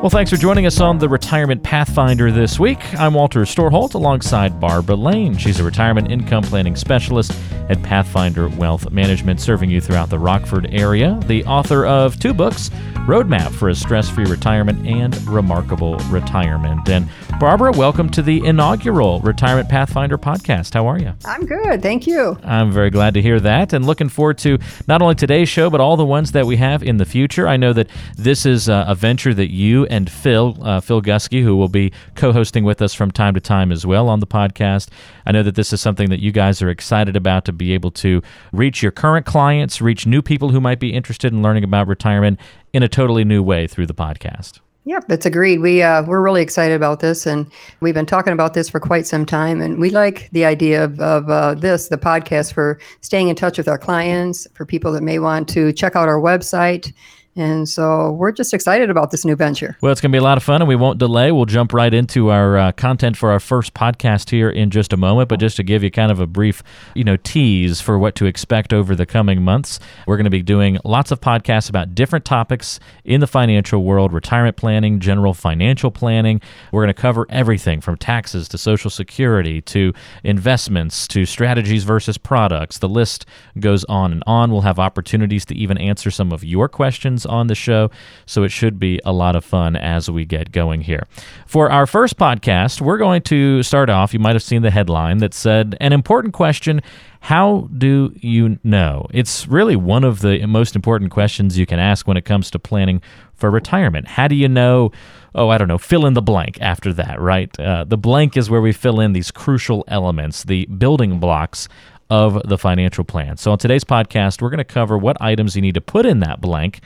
Well, thanks for joining us on the Retirement Pathfinder this week. I'm Walter Storholt alongside Barbara Lane. She's a retirement income planning specialist at Pathfinder Wealth Management, serving you throughout the Rockford area. The author of two books, Roadmap for a Stress Free Retirement and Remarkable Retirement. And Barbara, welcome to the inaugural Retirement Pathfinder podcast. How are you? I'm good. Thank you. I'm very glad to hear that and looking forward to not only today's show, but all the ones that we have in the future. I know that this is a venture that you and Phil, uh, Phil Gusky, who will be co hosting with us from time to time as well on the podcast. I know that this is something that you guys are excited about to be able to reach your current clients, reach new people who might be interested in learning about retirement in a totally new way through the podcast. Yep, that's agreed. We uh, we're really excited about this, and we've been talking about this for quite some time. And we like the idea of, of uh, this, the podcast, for staying in touch with our clients, for people that may want to check out our website and so we're just excited about this new venture. Well, it's going to be a lot of fun, and we won't delay. We'll jump right into our uh, content for our first podcast here in just a moment. But just to give you kind of a brief, you know, tease for what to expect over the coming months, we're going to be doing lots of podcasts about different topics in the financial world retirement planning, general financial planning. We're going to cover everything from taxes to Social Security to investments to strategies versus products. The list goes on and on. We'll have opportunities to even answer some of your questions questions on the show, so it should be a lot of fun as we get going here. For our first podcast, we're going to start off. You might have seen the headline that said, An important question How do you know? It's really one of the most important questions you can ask when it comes to planning for retirement. How do you know? oh, I don't know, fill in the blank after that, right? Uh, the blank is where we fill in these crucial elements, the building blocks of the financial plan. So, on today's podcast, we're going to cover what items you need to put in that blank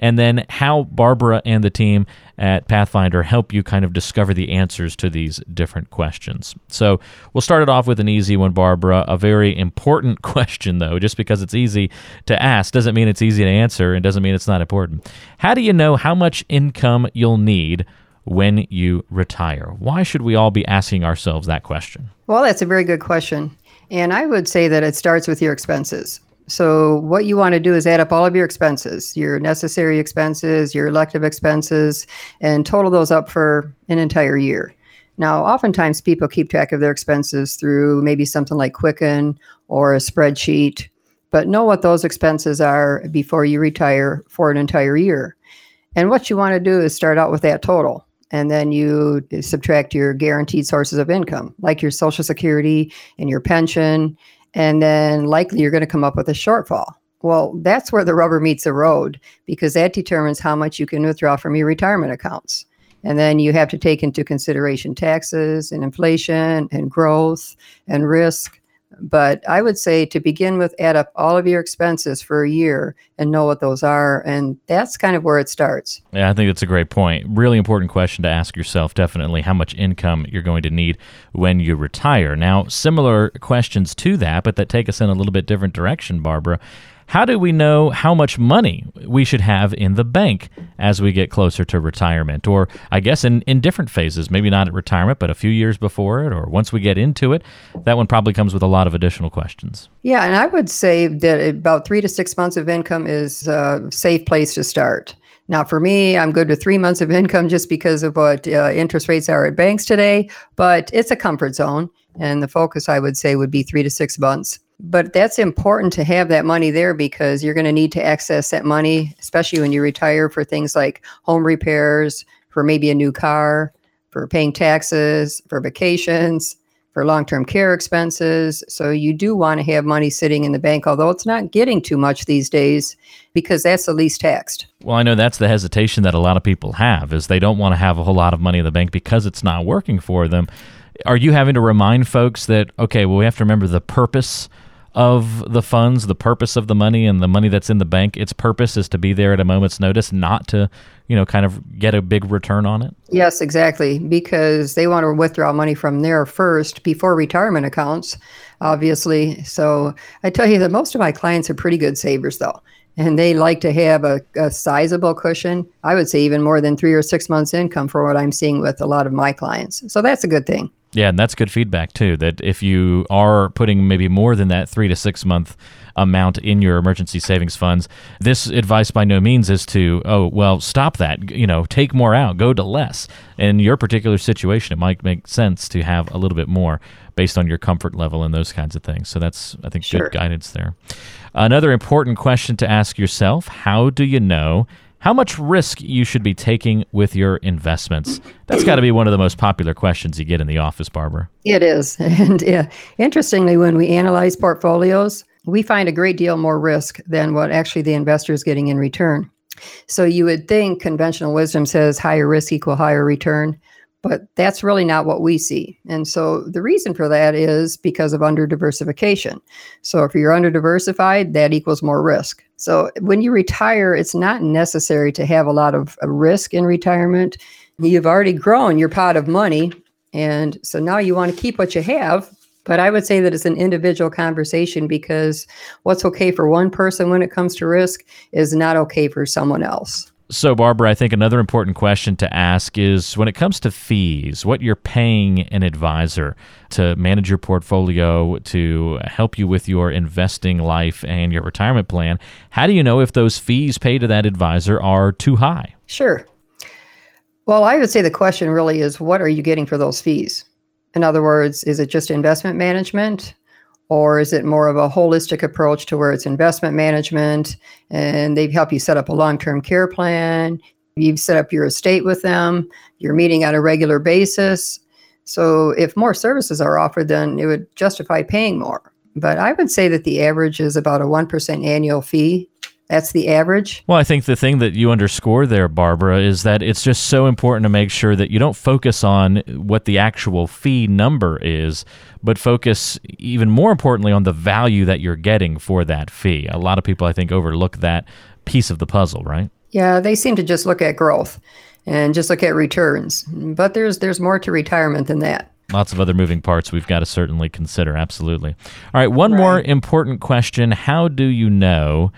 and then how Barbara and the team at Pathfinder help you kind of discover the answers to these different questions. So we'll start it off with an easy one, Barbara. A very important question, though, just because it's easy to ask doesn't mean it's easy to answer and doesn't mean it's not important. How do you know how much income you'll need? When you retire? Why should we all be asking ourselves that question? Well, that's a very good question. And I would say that it starts with your expenses. So, what you want to do is add up all of your expenses, your necessary expenses, your elective expenses, and total those up for an entire year. Now, oftentimes people keep track of their expenses through maybe something like Quicken or a spreadsheet, but know what those expenses are before you retire for an entire year. And what you want to do is start out with that total. And then you subtract your guaranteed sources of income, like your Social Security and your pension and then likely you're going to come up with a shortfall. Well, that's where the rubber meets the road because that determines how much you can withdraw from your retirement accounts. And then you have to take into consideration taxes and inflation and growth and risk but I would say to begin with, add up all of your expenses for a year and know what those are. And that's kind of where it starts. Yeah, I think that's a great point. Really important question to ask yourself, definitely, how much income you're going to need when you retire. Now, similar questions to that, but that take us in a little bit different direction, Barbara. How do we know how much money we should have in the bank as we get closer to retirement? Or, I guess, in, in different phases, maybe not at retirement, but a few years before it, or once we get into it? That one probably comes with a lot of additional questions. Yeah, and I would say that about three to six months of income is a safe place to start. Now, for me, I'm good with three months of income just because of what uh, interest rates are at banks today, but it's a comfort zone. And the focus, I would say, would be three to six months but that's important to have that money there because you're going to need to access that money, especially when you retire for things like home repairs, for maybe a new car, for paying taxes, for vacations, for long term care expenses. So you do want to have money sitting in the bank, although it's not getting too much these days because that's the least taxed. Well, I know that's the hesitation that a lot of people have is they don't want to have a whole lot of money in the bank because it's not working for them. Are you having to remind folks that okay, well we have to remember the purpose of the funds, the purpose of the money and the money that's in the bank, its purpose is to be there at a moment's notice, not to, you know, kind of get a big return on it? Yes, exactly. Because they want to withdraw money from there first before retirement accounts, obviously. So I tell you that most of my clients are pretty good savers, though. And they like to have a, a sizable cushion. I would say even more than three or six months' income for what I'm seeing with a lot of my clients. So that's a good thing. Yeah, and that's good feedback too. That if you are putting maybe more than that three to six month amount in your emergency savings funds, this advice by no means is to, oh, well, stop that. You know, take more out, go to less. In your particular situation, it might make sense to have a little bit more based on your comfort level and those kinds of things. So that's, I think, sure. good guidance there. Another important question to ask yourself how do you know how much risk you should be taking with your investments. That's got to be one of the most popular questions you get in the office, Barbara. It is. And yeah, interestingly, when we analyze portfolios, we find a great deal more risk than what actually the investor is getting in return. So you would think conventional wisdom says higher risk equal higher return but that's really not what we see. And so the reason for that is because of under diversification. So if you're under diversified, that equals more risk. So when you retire, it's not necessary to have a lot of uh, risk in retirement. You've already grown your pot of money. And so now you want to keep what you have. But I would say that it's an individual conversation because what's okay for one person when it comes to risk is not okay for someone else. So, Barbara, I think another important question to ask is when it comes to fees, what you're paying an advisor to manage your portfolio, to help you with your investing life and your retirement plan, how do you know if those fees paid to that advisor are too high? Sure. Well, I would say the question really is what are you getting for those fees? In other words, is it just investment management? Or is it more of a holistic approach to where it's investment management and they've helped you set up a long term care plan? You've set up your estate with them, you're meeting on a regular basis. So, if more services are offered, then it would justify paying more. But I would say that the average is about a 1% annual fee that's the average. Well, I think the thing that you underscore there, Barbara, is that it's just so important to make sure that you don't focus on what the actual fee number is, but focus even more importantly on the value that you're getting for that fee. A lot of people, I think, overlook that piece of the puzzle, right? Yeah, they seem to just look at growth and just look at returns. But there's there's more to retirement than that lots of other moving parts we've got to certainly consider. Absolutely. All right, one right. more important question How do you know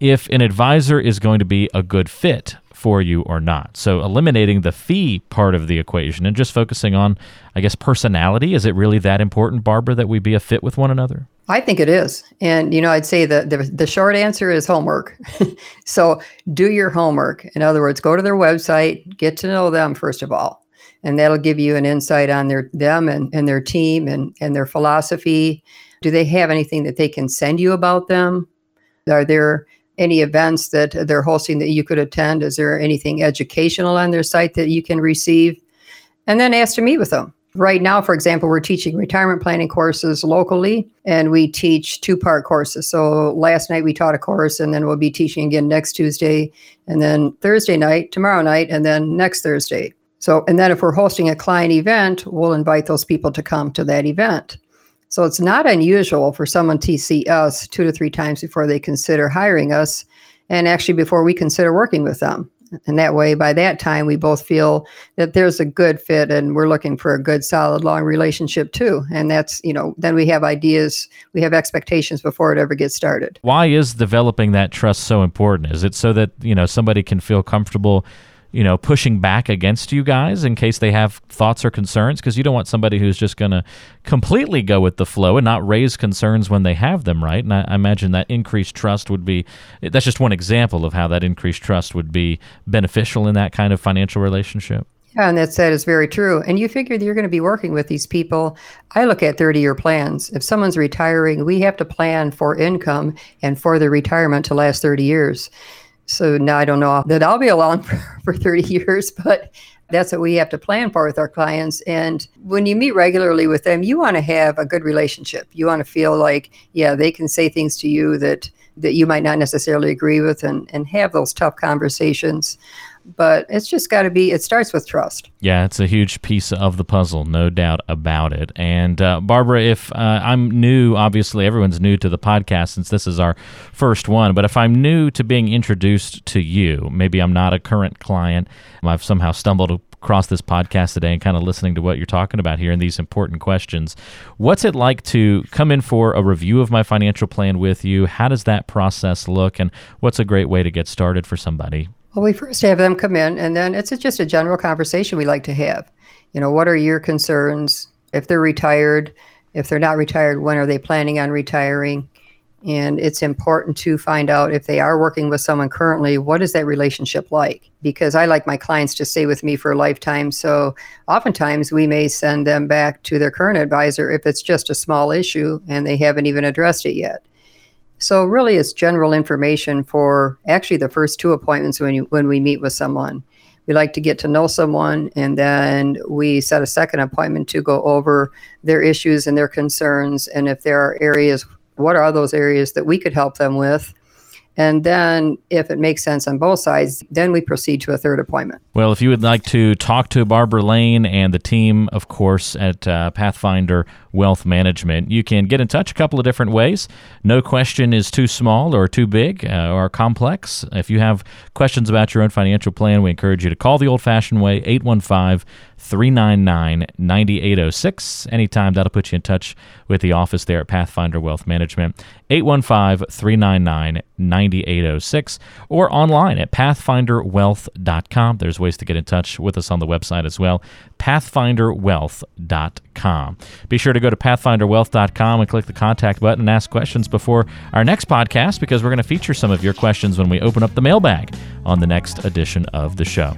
if an advisor is going to be a good fit for you or not. So eliminating the fee part of the equation and just focusing on, I guess, personality. Is it really that important, Barbara, that we be a fit with one another? I think it is. And, you know, I'd say that the, the short answer is homework. so do your homework. In other words, go to their website, get to know them, first of all. And that'll give you an insight on their them and, and their team and, and their philosophy. Do they have anything that they can send you about them? Are there any events that they're hosting that you could attend? Is there anything educational on their site that you can receive? And then ask to meet with them. Right now, for example, we're teaching retirement planning courses locally, and we teach two part courses. So last night we taught a course, and then we'll be teaching again next Tuesday, and then Thursday night, tomorrow night, and then next Thursday. So, and then if we're hosting a client event, we'll invite those people to come to that event. So it's not unusual for someone to see us two to three times before they consider hiring us, and actually before we consider working with them. And that way, by that time, we both feel that there's a good fit and we're looking for a good, solid, long relationship too. And that's, you know, then we have ideas, we have expectations before it ever gets started. Why is developing that trust so important? Is it so that, you know, somebody can feel comfortable you know, pushing back against you guys in case they have thoughts or concerns because you don't want somebody who's just going to completely go with the flow and not raise concerns when they have them, right? And I, I, imagine that increased trust would be that's just one example of how that increased trust would be beneficial in that kind of financial relationship. Yeah, and that said is very true. And you figure that you're going to be working with these people. I look at 30 year plans. If someone's retiring, we have to plan for income and for their retirement to last 30 years. So now I don't know that I'll be along for, for 30 years, but that's what we have to plan for with our clients. And when you meet regularly with them, you want to have a good relationship. You want to feel like, yeah, they can say things to you that that you might not necessarily agree with and, and have those tough conversations. But it's just got to be, it starts with trust. Yeah, it's a huge piece of the puzzle, no doubt about it. And uh, Barbara, if uh, I'm new, obviously everyone's new to the podcast since this is our first one, but if I'm new to being introduced to you, maybe I'm not a current client, I've somehow stumbled across this podcast today and kind of listening to what you're talking about here and these important questions. What's it like to come in for a review of my financial plan with you? How does that process look? And what's a great way to get started for somebody? Well, we first have them come in, and then it's just a general conversation we like to have. You know, what are your concerns? If they're retired, if they're not retired, when are they planning on retiring? And it's important to find out if they are working with someone currently, what is that relationship like? Because I like my clients to stay with me for a lifetime. So oftentimes we may send them back to their current advisor if it's just a small issue and they haven't even addressed it yet. So really it's general information for actually the first two appointments when you when we meet with someone. We like to get to know someone and then we set a second appointment to go over their issues and their concerns and if there are areas what are those areas that we could help them with? And then, if it makes sense on both sides, then we proceed to a third appointment. Well, if you would like to talk to Barbara Lane and the team, of course, at uh, Pathfinder Wealth Management, you can get in touch a couple of different ways. No question is too small or too big uh, or complex. If you have questions about your own financial plan, we encourage you to call the old fashioned way, 815 399 9806. Anytime that'll put you in touch with the office there at Pathfinder Wealth Management, 815 399 9806, or online at pathfinderwealth.com. There's ways to get in touch with us on the website as well, pathfinderwealth.com. Be sure to go to pathfinderwealth.com and click the contact button and ask questions before our next podcast because we're going to feature some of your questions when we open up the mailbag on the next edition of the show.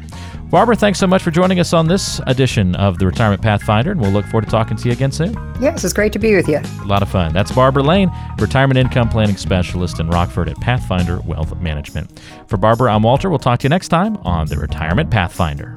Barbara, thanks so much for joining us on this edition of the Retirement Pathfinder, and we'll look forward to talking to you again soon. Yes, it's great to be with you. A lot of fun. That's Barbara Lane, Retirement Income Planning Specialist in Rockford at Pathfinder Wealth Management. For Barbara, I'm Walter. We'll talk to you next time on the Retirement Pathfinder.